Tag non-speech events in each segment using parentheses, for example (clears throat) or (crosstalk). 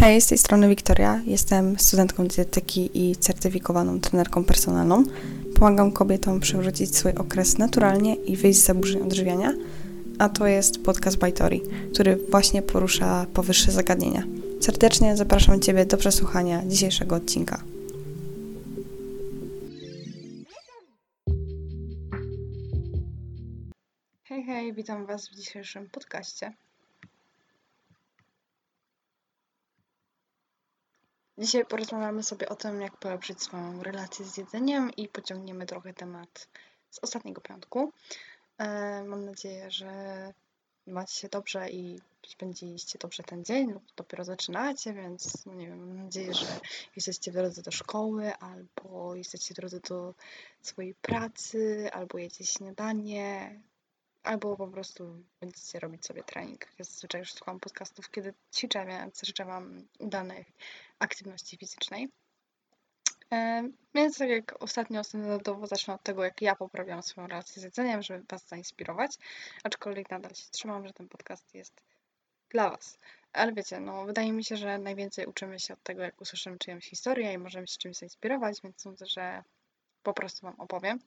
Hej, z tej strony Wiktoria. Jestem studentką dietetyki i certyfikowaną trenerką personalną. Pomagam kobietom przywrócić swój okres naturalnie i wyjść z zaburzeń odżywiania. A to jest podcast Bajtori, który właśnie porusza powyższe zagadnienia. Serdecznie zapraszam Ciebie do przesłuchania dzisiejszego odcinka. Hej, hej, witam Was w dzisiejszym podcaście. Dzisiaj porozmawiamy sobie o tym, jak polepszyć swoją relację z jedzeniem i pociągniemy trochę temat z ostatniego piątku. E, mam nadzieję, że macie się dobrze i spędziliście dobrze ten dzień lub dopiero zaczynacie, więc no nie wiem, mam nadzieję, że jesteście w drodze do szkoły albo jesteście w drodze do swojej pracy, albo jecie śniadanie, albo po prostu będziecie robić sobie trening. Ja zazwyczaj już słucham podcastów, kiedy ćwiczę, więc życzę Wam udanej aktywności fizycznej. Więc tak jak ostatnio standardowo zacznę od tego, jak ja poprawiam swoją relację z jedzeniem, żeby Was zainspirować, aczkolwiek nadal się trzymam, że ten podcast jest dla Was. Ale wiecie, no wydaje mi się, że najwięcej uczymy się od tego, jak usłyszymy czyjąś historię i możemy się czymś zainspirować, więc sądzę, że po prostu Wam opowiem.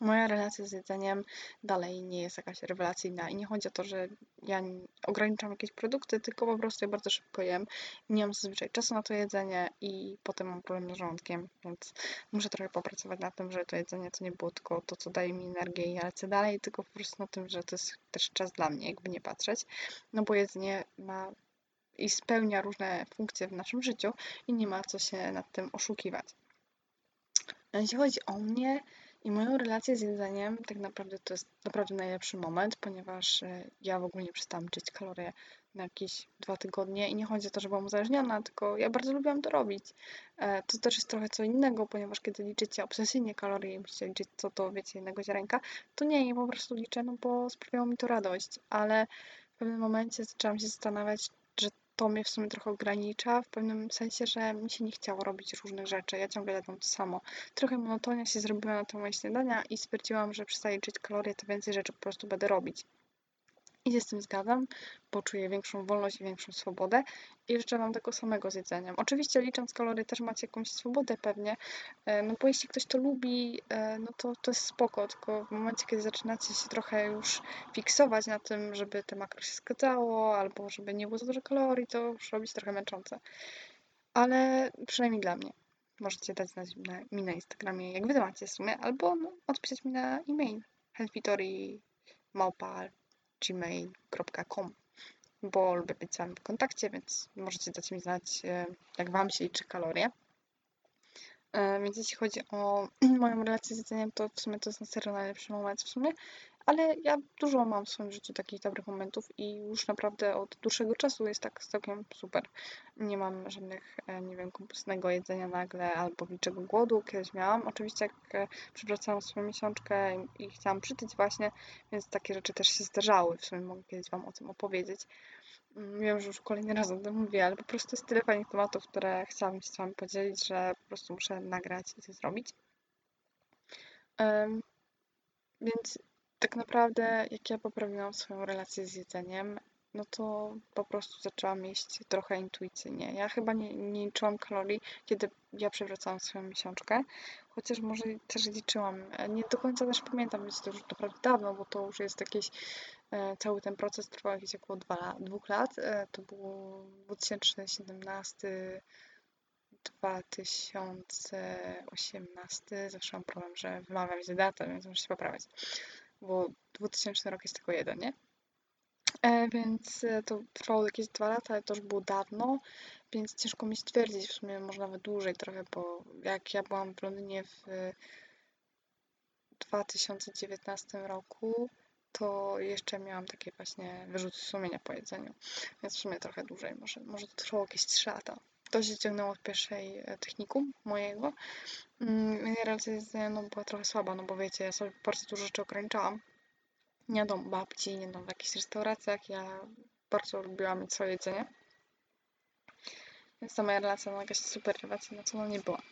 Moja relacja z jedzeniem dalej nie jest jakaś rewelacyjna i nie chodzi o to, że ja ograniczam jakieś produkty, tylko po prostu ja bardzo szybko jem. Nie mam zazwyczaj czasu na to jedzenie i potem mam problem z żołądkiem, więc muszę trochę popracować na tym, że to jedzenie to nie było tylko to, co daje mi energię i ja lecę dalej, tylko po prostu na tym, że to jest też czas dla mnie, jakby nie patrzeć. No bo jedzenie ma i spełnia różne funkcje w naszym życiu i nie ma co się nad tym oszukiwać. Jeśli chodzi o mnie, i moją relację z jedzeniem tak naprawdę to jest naprawdę najlepszy moment, ponieważ e, ja w ogóle nie przestałam liczyć kalorie na jakieś dwa tygodnie i nie chodzi o to, że byłam uzależniona, tylko ja bardzo lubiłam to robić. E, to też jest trochę co innego, ponieważ kiedy liczycie obsesyjnie kalorie i musicie liczyć co to, wiecie, jednego ziarenka, to nie, ja po prostu liczę, no bo sprawiało mi to radość, ale w pewnym momencie zaczęłam się zastanawiać, to mnie w sumie trochę ogranicza, w pewnym sensie, że mi się nie chciało robić różnych rzeczy. Ja ciągle jadłam to samo. Trochę monotonia się zrobiła na moje śniadania i stwierdziłam, że przestaję liczyć kalorie, to więcej rzeczy po prostu będę robić. I się z tym zgadzam, bo czuję większą wolność i większą swobodę i życzę Wam tego samego z jedzeniem. Oczywiście licząc kalorie też macie jakąś swobodę pewnie, e, no bo jeśli ktoś to lubi, e, no to to jest spoko, tylko w momencie, kiedy zaczynacie się trochę już fiksować na tym, żeby te makro się zgadzało, albo żeby nie było za dużo kalorii, to już robić trochę męczące. Ale przynajmniej dla mnie. Możecie dać znać na, mi na Instagramie, jak Wy macie w sumie, albo no, odpisać mi na e-mail healthvitory.małpa gmail.com, bo lubię być z Wami w kontakcie, więc możecie dać mi znać, e, jak Wam się liczy kalorie. E, więc jeśli chodzi o (clears throat) moją relację z jedzeniem, to w sumie to jest na serio najlepszy moment w sumie, ale ja dużo mam w swoim życiu takich dobrych momentów i już naprawdę od dłuższego czasu jest tak całkiem super. Nie mam żadnych, e, nie wiem, kompulsywnego jedzenia nagle albo wilczego głodu. Kiedyś miałam. Oczywiście jak e, przywracałam swoją miesiączkę i chciałam przytyć właśnie, więc takie rzeczy też się zdarzały. W sumie mogę kiedyś Wam o tym opowiedzieć. Mm, wiem, że już kolejny raz o tym mówię, ale po prostu jest tyle fajnych tematów, które chciałabym się z Wami podzielić, że po prostu muszę nagrać i to zrobić. Um, więc tak naprawdę, jak ja poprawiłam swoją relację z jedzeniem, no to po prostu zaczęłam jeść trochę intuicyjnie. Ja chyba nie, nie liczyłam kalorii, kiedy ja przewracałam swoją miesiączkę, chociaż może też liczyłam. Nie do końca też pamiętam, więc to już naprawdę dawno, bo to już jest jakiś, e, cały ten proces trwał jakieś około dwa, dwóch lat. E, to było 2017 2018, zawsze mam problem, że wymawiam źle datę, więc muszę się poprawiać bo 2000 rok jest tylko jeden, nie? E, więc e, to trwało jakieś dwa lata, ale to już było dawno, więc ciężko mi stwierdzić, w sumie może nawet dłużej trochę, bo jak ja byłam w Londynie w 2019 roku, to jeszcze miałam takie właśnie wyrzuty sumienia po jedzeniu, więc w sumie trochę dłużej, może, może to trwało jakieś 3 lata. To się ciągnęło od pierwszej e, technikum mojego. Relacja z no, była trochę słaba, no bo wiecie, ja sobie bardzo dużo rzeczy ograniczałam. Nie jadłam babci, nie jadłam w jakichś restauracjach, ja bardzo lubiłam mieć swoje jedzenie. Więc ta moja relacja, no jakaś super relacja, no co no nie była.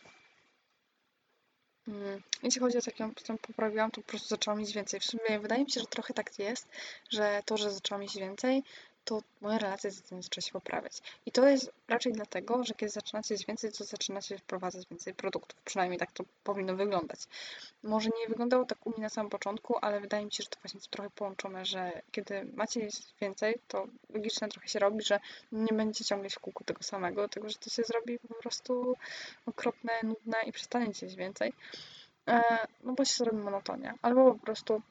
Mm, jeśli chodzi o to, jak ją potem poprawiłam, to po prostu zaczęłam mieć więcej. W sumie wydaje mi się, że trochę tak jest, że to, że zaczęłam mieć więcej, to moja relacja z jedzeniem zaczęła się poprawiać. I to jest raczej dlatego, że kiedy zaczynacie jeść więcej, to zaczynacie wprowadzać więcej produktów. Przynajmniej tak to powinno wyglądać. Może nie wyglądało tak u mnie na samym początku, ale wydaje mi się, że to właśnie jest trochę połączone, że kiedy macie jeść więcej, to logiczne trochę się robi, że nie będziecie ciągle w kółku tego samego, dlatego że to się zrobi po prostu okropne, nudne i przestaniecie jeść więcej. E, no bo się zrobi monotonia. Albo po prostu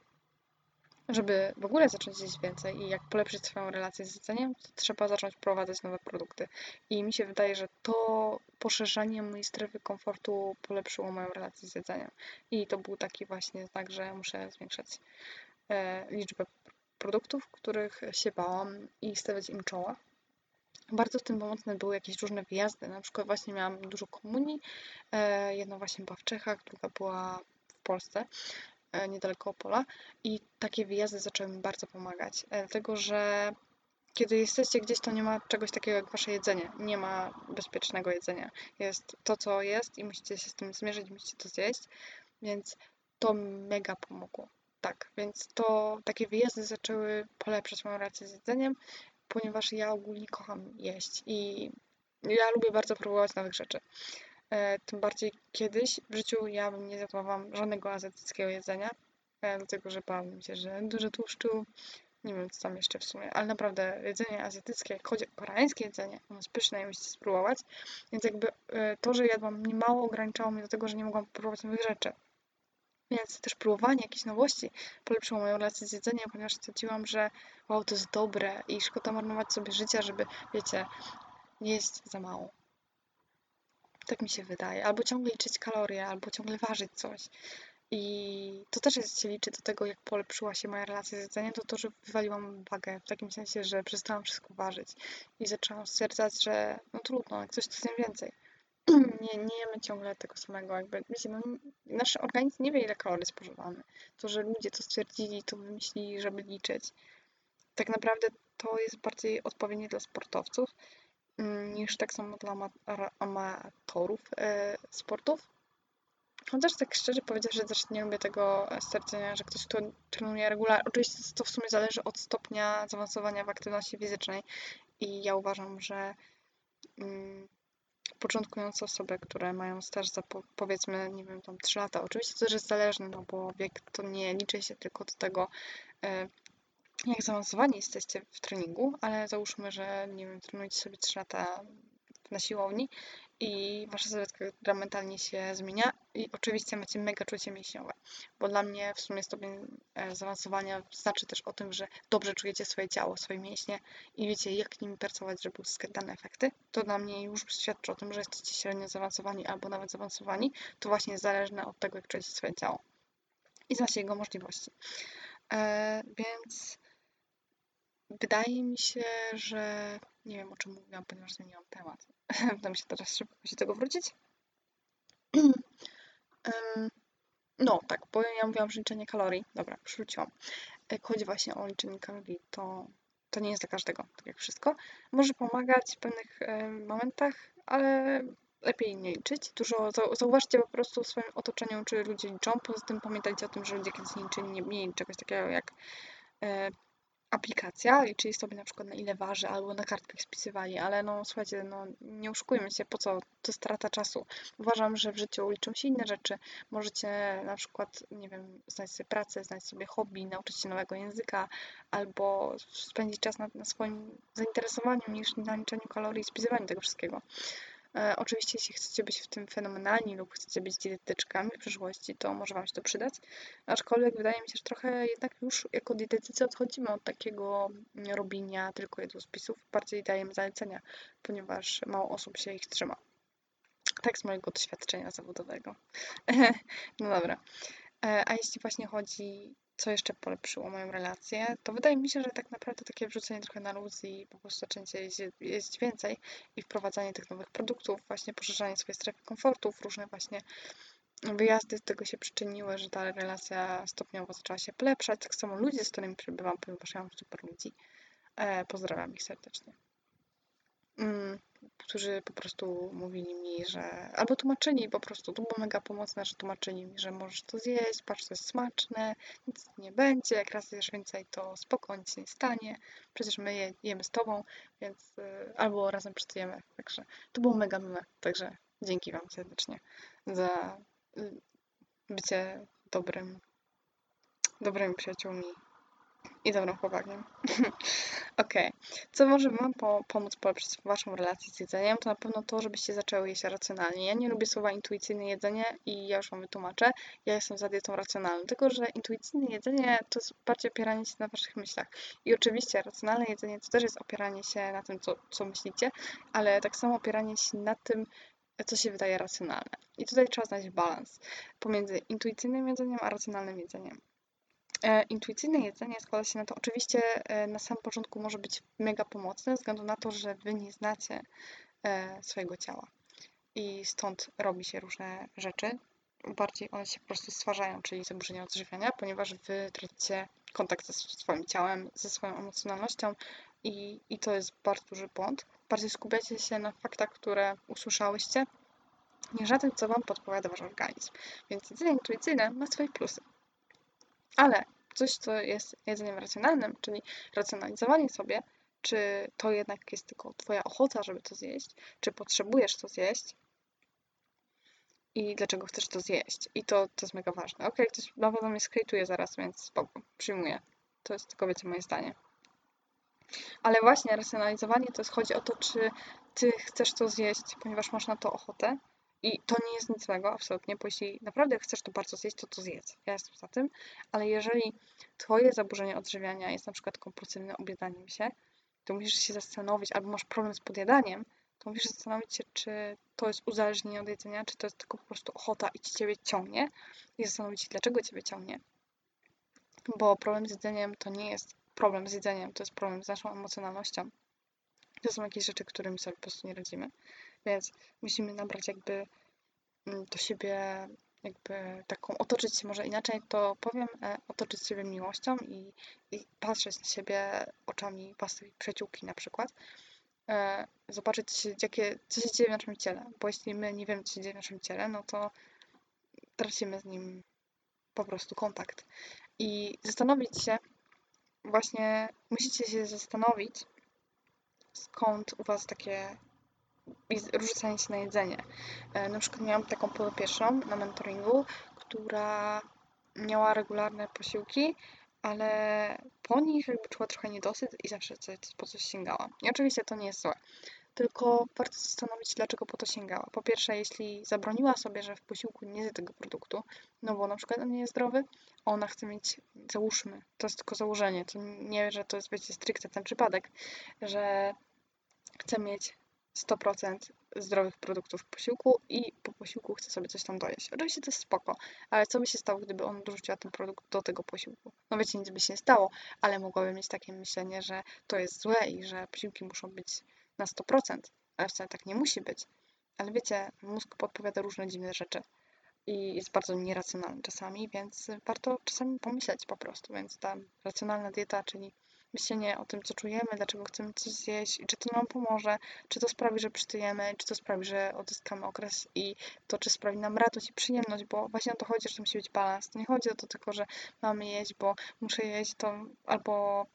żeby w ogóle zacząć jeść więcej i jak polepszyć swoją relację z jedzeniem, to trzeba zacząć wprowadzać nowe produkty. I mi się wydaje, że to poszerzanie mojej strefy komfortu polepszyło moją relację z jedzeniem. I to był taki właśnie znak, że muszę zwiększać e, liczbę produktów, których się bałam i stawiać im czoła. Bardzo w tym pomocne były jakieś różne wyjazdy. Na przykład właśnie miałam dużo komunii. E, jedna właśnie była w Czechach, druga była w Polsce. E, niedaleko Opola i takie wyjazdy zaczęły mi bardzo pomagać, e, dlatego że kiedy jesteście gdzieś, to nie ma czegoś takiego jak wasze jedzenie. Nie ma bezpiecznego jedzenia. Jest to, co jest i musicie się z tym zmierzyć, musicie to zjeść, więc to mega pomogło. Tak, więc to takie wyjazdy zaczęły polepszać moją relację z jedzeniem, ponieważ ja ogólnie kocham jeść i ja lubię bardzo próbować nowych rzeczy. E, tym bardziej kiedyś w życiu ja bym nie zjadła wam żadnego azjatyckiego jedzenia, e, dlatego że bałam się, że dużo tłuszczu, nie wiem co tam jeszcze w sumie, ale naprawdę jedzenie azjatyckie, jak chodzi o koreańskie jedzenie, ono jest pyszne i musicie spróbować, więc jakby e, to, że jadłam nie mało ograniczało mnie do tego, że nie mogłam próbować nowych rzeczy. Więc też próbowanie jakichś nowości polepszyło moją relację z jedzeniem, ponieważ stwierdziłam, że wow, to jest dobre i szkoda marnować sobie życia, żeby, wiecie, jeść za mało. Tak mi się wydaje. Albo ciągle liczyć kalorie, albo ciągle ważyć coś. I to też jest, się liczy do tego, jak polepszyła się moja relacja z jedzeniem, to to, że wywaliłam wagę, w takim sensie, że przestałam wszystko ważyć i zaczęłam stwierdzać, że no trudno, jak coś to zjem więcej. (clears throat) nie, nie jemy ciągle tego samego, jakby, wiecie, no, nasz organizm nie wie, ile kalorii spożywamy. To, że ludzie to stwierdzili, to wymyślili, żeby liczyć. Tak naprawdę to jest bardziej odpowiednie dla sportowców, niż tak samo dla amatorów e, sportów. Chociaż tak szczerze powiedziawszy, że też nie lubię tego stwierdzenia, że ktoś, kto trenuje regularnie, oczywiście to w sumie zależy od stopnia zaawansowania w aktywności fizycznej i ja uważam, że mm, początkujące osoby, które mają staż za powiedzmy, nie wiem, tam 3 lata, oczywiście to też jest zależne, no bo wiek to nie liczy się tylko do tego, e, jak zaawansowani jesteście w treningu, ale załóżmy, że nie wiem, trenujecie sobie 3 lata na siłowni i wasza sylwetka mentalnie się zmienia i oczywiście macie mega czucie mięśniowe, bo dla mnie w sumie stopień e, zaawansowania znaczy też o tym, że dobrze czujecie swoje ciało, swoje mięśnie i wiecie jak nimi pracować, żeby uzyskać dane efekty. To dla mnie już świadczy o tym, że jesteście średnio zaawansowani albo nawet zaawansowani. To właśnie jest zależne od tego, jak czujecie swoje ciało i znacie jego możliwości. E, więc Wydaje mi się, że nie wiem o czym mówiłam, ponieważ zmieniłam temat. (laughs) Uda mi się teraz szybko się tego wrócić. (clears throat) no tak, bo ja mówiłam, że liczenie kalorii. Dobra, przywróciłam. Jak chodzi właśnie o liczenie kalorii, to, to nie jest dla każdego, tak jak wszystko. Może pomagać w pewnych momentach, ale lepiej nie liczyć. Dużo zauważcie po prostu w swoim otoczeniu, czy ludzie liczą. Poza tym pamiętajcie o tym, że ludzie kiedyś nie liczyli, nie mieli czegoś takiego jak e, aplikacja, liczyli sobie na przykład na ile waży, albo na kartkach spisywali, ale no słuchajcie, no nie oszukujmy się, po co, to strata czasu. Uważam, że w życiu liczą się inne rzeczy. Możecie na przykład, nie wiem, znaleźć sobie pracę, znaleźć sobie hobby, nauczyć się nowego języka, albo spędzić czas na, na swoim zainteresowaniu niż na liczeniu kalorii i spisywaniu tego wszystkiego. E, oczywiście, jeśli chcecie być w tym fenomenalni lub chcecie być dietetyczkami w przyszłości, to może Wam się to przydać. Aczkolwiek wydaje mi się, że trochę jednak już jako dietetycy odchodzimy od takiego robienia tylko jadłospisów. Bardziej dajemy zalecenia, ponieważ mało osób się ich trzyma. Tak z mojego doświadczenia zawodowego. (laughs) no dobra. E, a jeśli właśnie chodzi co jeszcze polepszyło moją relację, to wydaje mi się, że tak naprawdę takie wrzucenie trochę na luz i po prostu zaczęcie jeść, więcej i wprowadzanie tych nowych produktów, właśnie poszerzanie swojej strefy komfortów, różne właśnie wyjazdy z tego się przyczyniły, że ta relacja stopniowo zaczęła się polepszać. Tak samo ludzie, z którymi przebywam, ponieważ ja mam super ludzi. E, pozdrawiam ich serdecznie. Mm, którzy po prostu mówili mi, że albo tłumaczyli po prostu, to było mega pomocne, że tłumaczyli mi, że możesz to zjeść, patrz, to jest smaczne, nic nie będzie, jak raz zjesz więcej, to spoko, nic nie stanie, przecież my je, jemy z tobą, więc y, albo razem pracujemy, także to było mega miłe, także dzięki wam serdecznie za y, bycie dobrym, dobrymi przyjaciółmi i dobrym chłopakiem. (laughs) Okej. Co może Wam po pomóc polepszyć Waszą relację z jedzeniem? To na pewno to, żebyście zaczęły jeść racjonalnie. Ja nie lubię słowa intuicyjne jedzenie i ja już Wam wytłumaczę. Ja jestem za dietą racjonalną, tylko że intuicyjne jedzenie to jest bardziej opieranie się na Waszych myślach. I oczywiście racjonalne jedzenie to też jest opieranie się na tym, co, co myślicie, ale tak samo opieranie się na tym, co się wydaje racjonalne. I tutaj trzeba znaleźć balans pomiędzy intuicyjnym jedzeniem a racjonalnym jedzeniem. E, intuicyjne jedzenie składa się na to, oczywiście e, na samym początku może być mega pomocne, ze względu na to, że wy nie znacie e, swojego ciała. I stąd robi się różne rzeczy. Bardziej one się po prostu stwarzają, czyli zaburzenia odżywiania, ponieważ wy tracicie kontakt ze swoim ciałem, ze swoją emocjonalnością i, i to jest bardzo duży błąd. Bardziej skupiacie się na faktach, które usłyszałyście, niż na tym, co wam podpowiada wasz organizm. Więc jedzenie intuicyjne ma swoje plusy. Ale coś, co jest jedzeniem racjonalnym, czyli racjonalizowanie sobie, czy to jednak jest tylko Twoja ochota, żeby to zjeść, czy potrzebujesz to zjeść i dlaczego chcesz to zjeść. I to, to jest mega ważne. Ok, ktoś na pewno mnie skrytuje zaraz, więc spoko, przyjmuję. To jest tylko, wiecie, moje zdanie. Ale właśnie racjonalizowanie to jest, chodzi o to, czy Ty chcesz to zjeść, ponieważ masz na to ochotę, i to nie jest nic złego, absolutnie, bo jeśli naprawdę chcesz to bardzo zjeść, to to zjedz. Ja jestem za tym, ale jeżeli twoje zaburzenie odżywiania jest na przykład kompulsywne objadaniem się, to musisz się zastanowić, albo masz problem z podjadaniem, to musisz zastanowić się, czy to jest uzależnienie od jedzenia, czy to jest tylko po prostu ochota i ci ciebie ciągnie i zastanowić się, dlaczego ciebie ciągnie. Bo problem z jedzeniem to nie jest problem z jedzeniem, to jest problem z naszą emocjonalnością. To są jakieś rzeczy, którymi sobie po prostu nie radzimy. Więc musimy nabrać jakby mm, do siebie jakby taką, otoczyć się może inaczej, to powiem, e, otoczyć siebie miłością i, i patrzeć na siebie oczami własnej przyjaciółki na przykład. E, zobaczyć, jakie, co się dzieje w naszym ciele, bo jeśli my nie wiemy, co się dzieje w naszym ciele, no to tracimy z nim po prostu kontakt. I zastanowić się, właśnie musicie się zastanowić, skąd u Was takie rzucanie się na jedzenie. E, na przykład miałam taką podopieczną na mentoringu, która miała regularne posiłki, ale po nich jakby czuła trochę niedosyt i zawsze coś, po coś sięgała. I oczywiście to nie jest złe, tylko warto zastanowić dlaczego po to sięgała. Po pierwsze, jeśli zabroniła sobie, że w posiłku nie zje tego produktu, no bo na przykład on nie jest zdrowy, ona chce mieć, załóżmy, to jest tylko założenie, to nie, że to jest, wiecie, stricte ten przypadek, że chce mieć 100% zdrowych produktów w posiłku i po posiłku chce sobie coś tam dojeść. Oczywiście to jest spoko, ale co by się stało, gdyby on dorzuciła ten produkt do tego posiłku? No wiecie, nic by się nie stało, ale mogłaby mieć takie myślenie, że to jest złe i że posiłki muszą być na 100%, ale wcale tak nie musi być. Ale wiecie, mózg podpowiada różne dziwne rzeczy i jest bardzo nieracjonalny czasami, więc warto czasami pomyśleć po prostu. Więc ta racjonalna dieta, czyli myślenie o tym, co czujemy, dlaczego chcemy coś zjeść czy to nam pomoże, czy to sprawi, że przytyjemy, czy to sprawi, że odzyskamy okres i to, czy sprawi nam radość i przyjemność, bo właśnie o to chodzi, że to musi być balans. To nie chodzi o to tylko, że mamy jeść, bo muszę jeść to albo,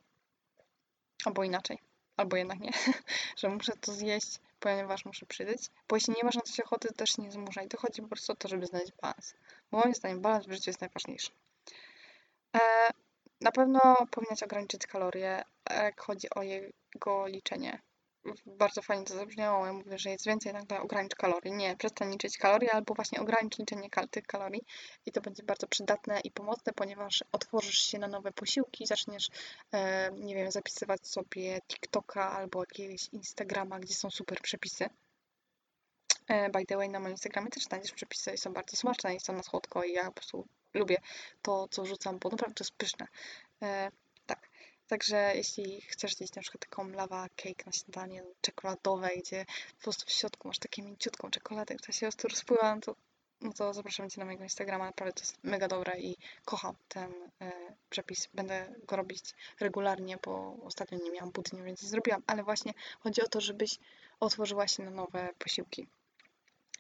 albo inaczej, albo jednak nie, (laughs) że muszę to zjeść, ponieważ muszę przytyć, bo jeśli nie masz na coś ochoty, to też nie zmuszaj. To chodzi po prostu o to, żeby znaleźć balans. Moim zdaniem balans w życiu jest najważniejszy. E, na pewno powinnaś ograniczyć kalorie, jak chodzi o jego liczenie. Bardzo fajnie to zabrzmiało. Ja mówię, że jest więcej, nagle ogranicz kalorii. Nie, przestań liczyć kalorie, albo właśnie ogranicz liczenie tych kalorii i to będzie bardzo przydatne i pomocne, ponieważ otworzysz się na nowe posiłki, zaczniesz, e, nie wiem, zapisywać sobie TikToka albo jakiegoś Instagrama, gdzie są super przepisy. E, by the way, na moim Instagramie też znajdziesz przepisy i są bardzo smaczne i są na słodko i ja po prostu lubię to, co rzucam, bo naprawdę to jest pyszne. Także jeśli chcesz zjeść na przykład taką lava cake na śniadanie czekoladowe, gdzie po prostu w środku masz takie mięciutką czekoladę, która się po prostu rozpływa, no to, no to zapraszam Cię na mojego Instagrama. Naprawdę to jest mega dobre i kocham ten, e, przepis, będę go robić regularnie, bo ostatnio nie miałam buty, nie więcej zrobiłam, ale właśnie chodzi o to, żebyś otworzyła się na nowe posiłki.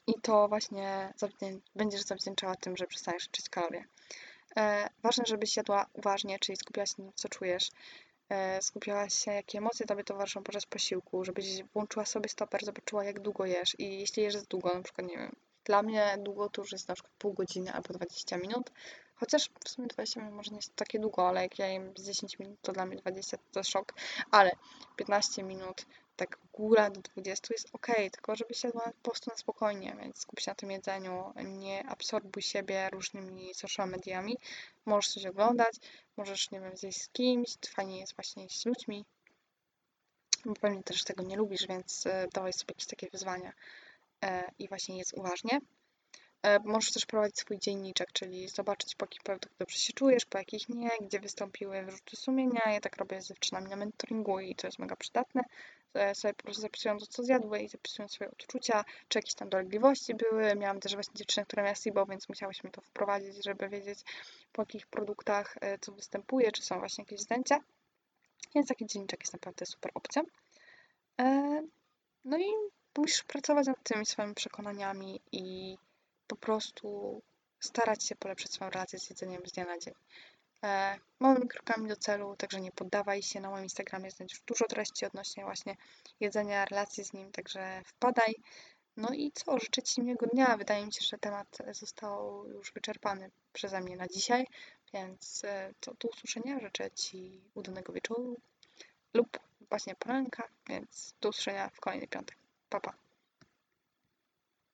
I to właśnie zawdzię będziesz zawdzięczała tym, że przestaniesz liczyć kalorie. E, ważne, żebyś jadła uważnie, czyli skupiałaś się na tym, co czujesz. E, skupiałaś się, jakie emocje tobie towarzyszą podczas posiłku, żebyś włączyła sobie stoper, zobaczyła, jak długo jesz. I jeśli jesz długo, na przykład, nie wiem, dla mnie długo to już jest na przykład pół godziny albo 20 minut, chociaż w sumie 20 minut może nie jest takie długo, ale jak ja jem z 10 minut, to dla mnie 20 to szok, ale 15 minut tak góra do 20 jest ok, tylko żebyś jadła po prostu na spokojnie, więc skup się na tym jedzeniu, nie absorbuj siebie różnymi social mediami, możesz coś oglądać, możesz, nie wiem, zjeść z kimś, fajnie jest właśnie jeść z ludźmi, bo pewnie też tego nie lubisz, więc e, dawaj sobie jakieś takie wyzwania e, i właśnie jedz uważnie. E, możesz też prowadzić swój dzienniczek, czyli zobaczyć po jakich produktach dobrze się czujesz, po jakich nie, gdzie wystąpiły wyrzuty sumienia. Ja tak robię z dziewczynami na mentoringu i to jest mega przydatne. E, sobie po prostu zapisują to, co zjadły i zapisują swoje odczucia, czy jakieś tam dolegliwości były. Miałam też właśnie dziewczynę, która miała SIBO, więc musiałyśmy to wprowadzić, żeby wiedzieć po jakich produktach e, co występuje, czy są właśnie jakieś zdjęcia. Więc taki dzienniczek jest naprawdę super opcją. No i musisz pracować nad tymi swoimi przekonaniami i po prostu starać się polepszyć swoją relację z jedzeniem z dnia na dzień. E, małymi krokami do celu, także nie poddawaj się. Na moim Instagramie znajdziesz dużo treści odnośnie właśnie jedzenia, relacji z nim, także wpadaj. No i co, życzę Ci miłego dnia. Wydaje mi się, że temat został już wyczerpany przeze mnie na dzisiaj, więc e, to do usłyszenia. Życzę Ci udanego wieczoru lub właśnie poranka, więc do usłyszenia w kolejny piątek. Pa, pa.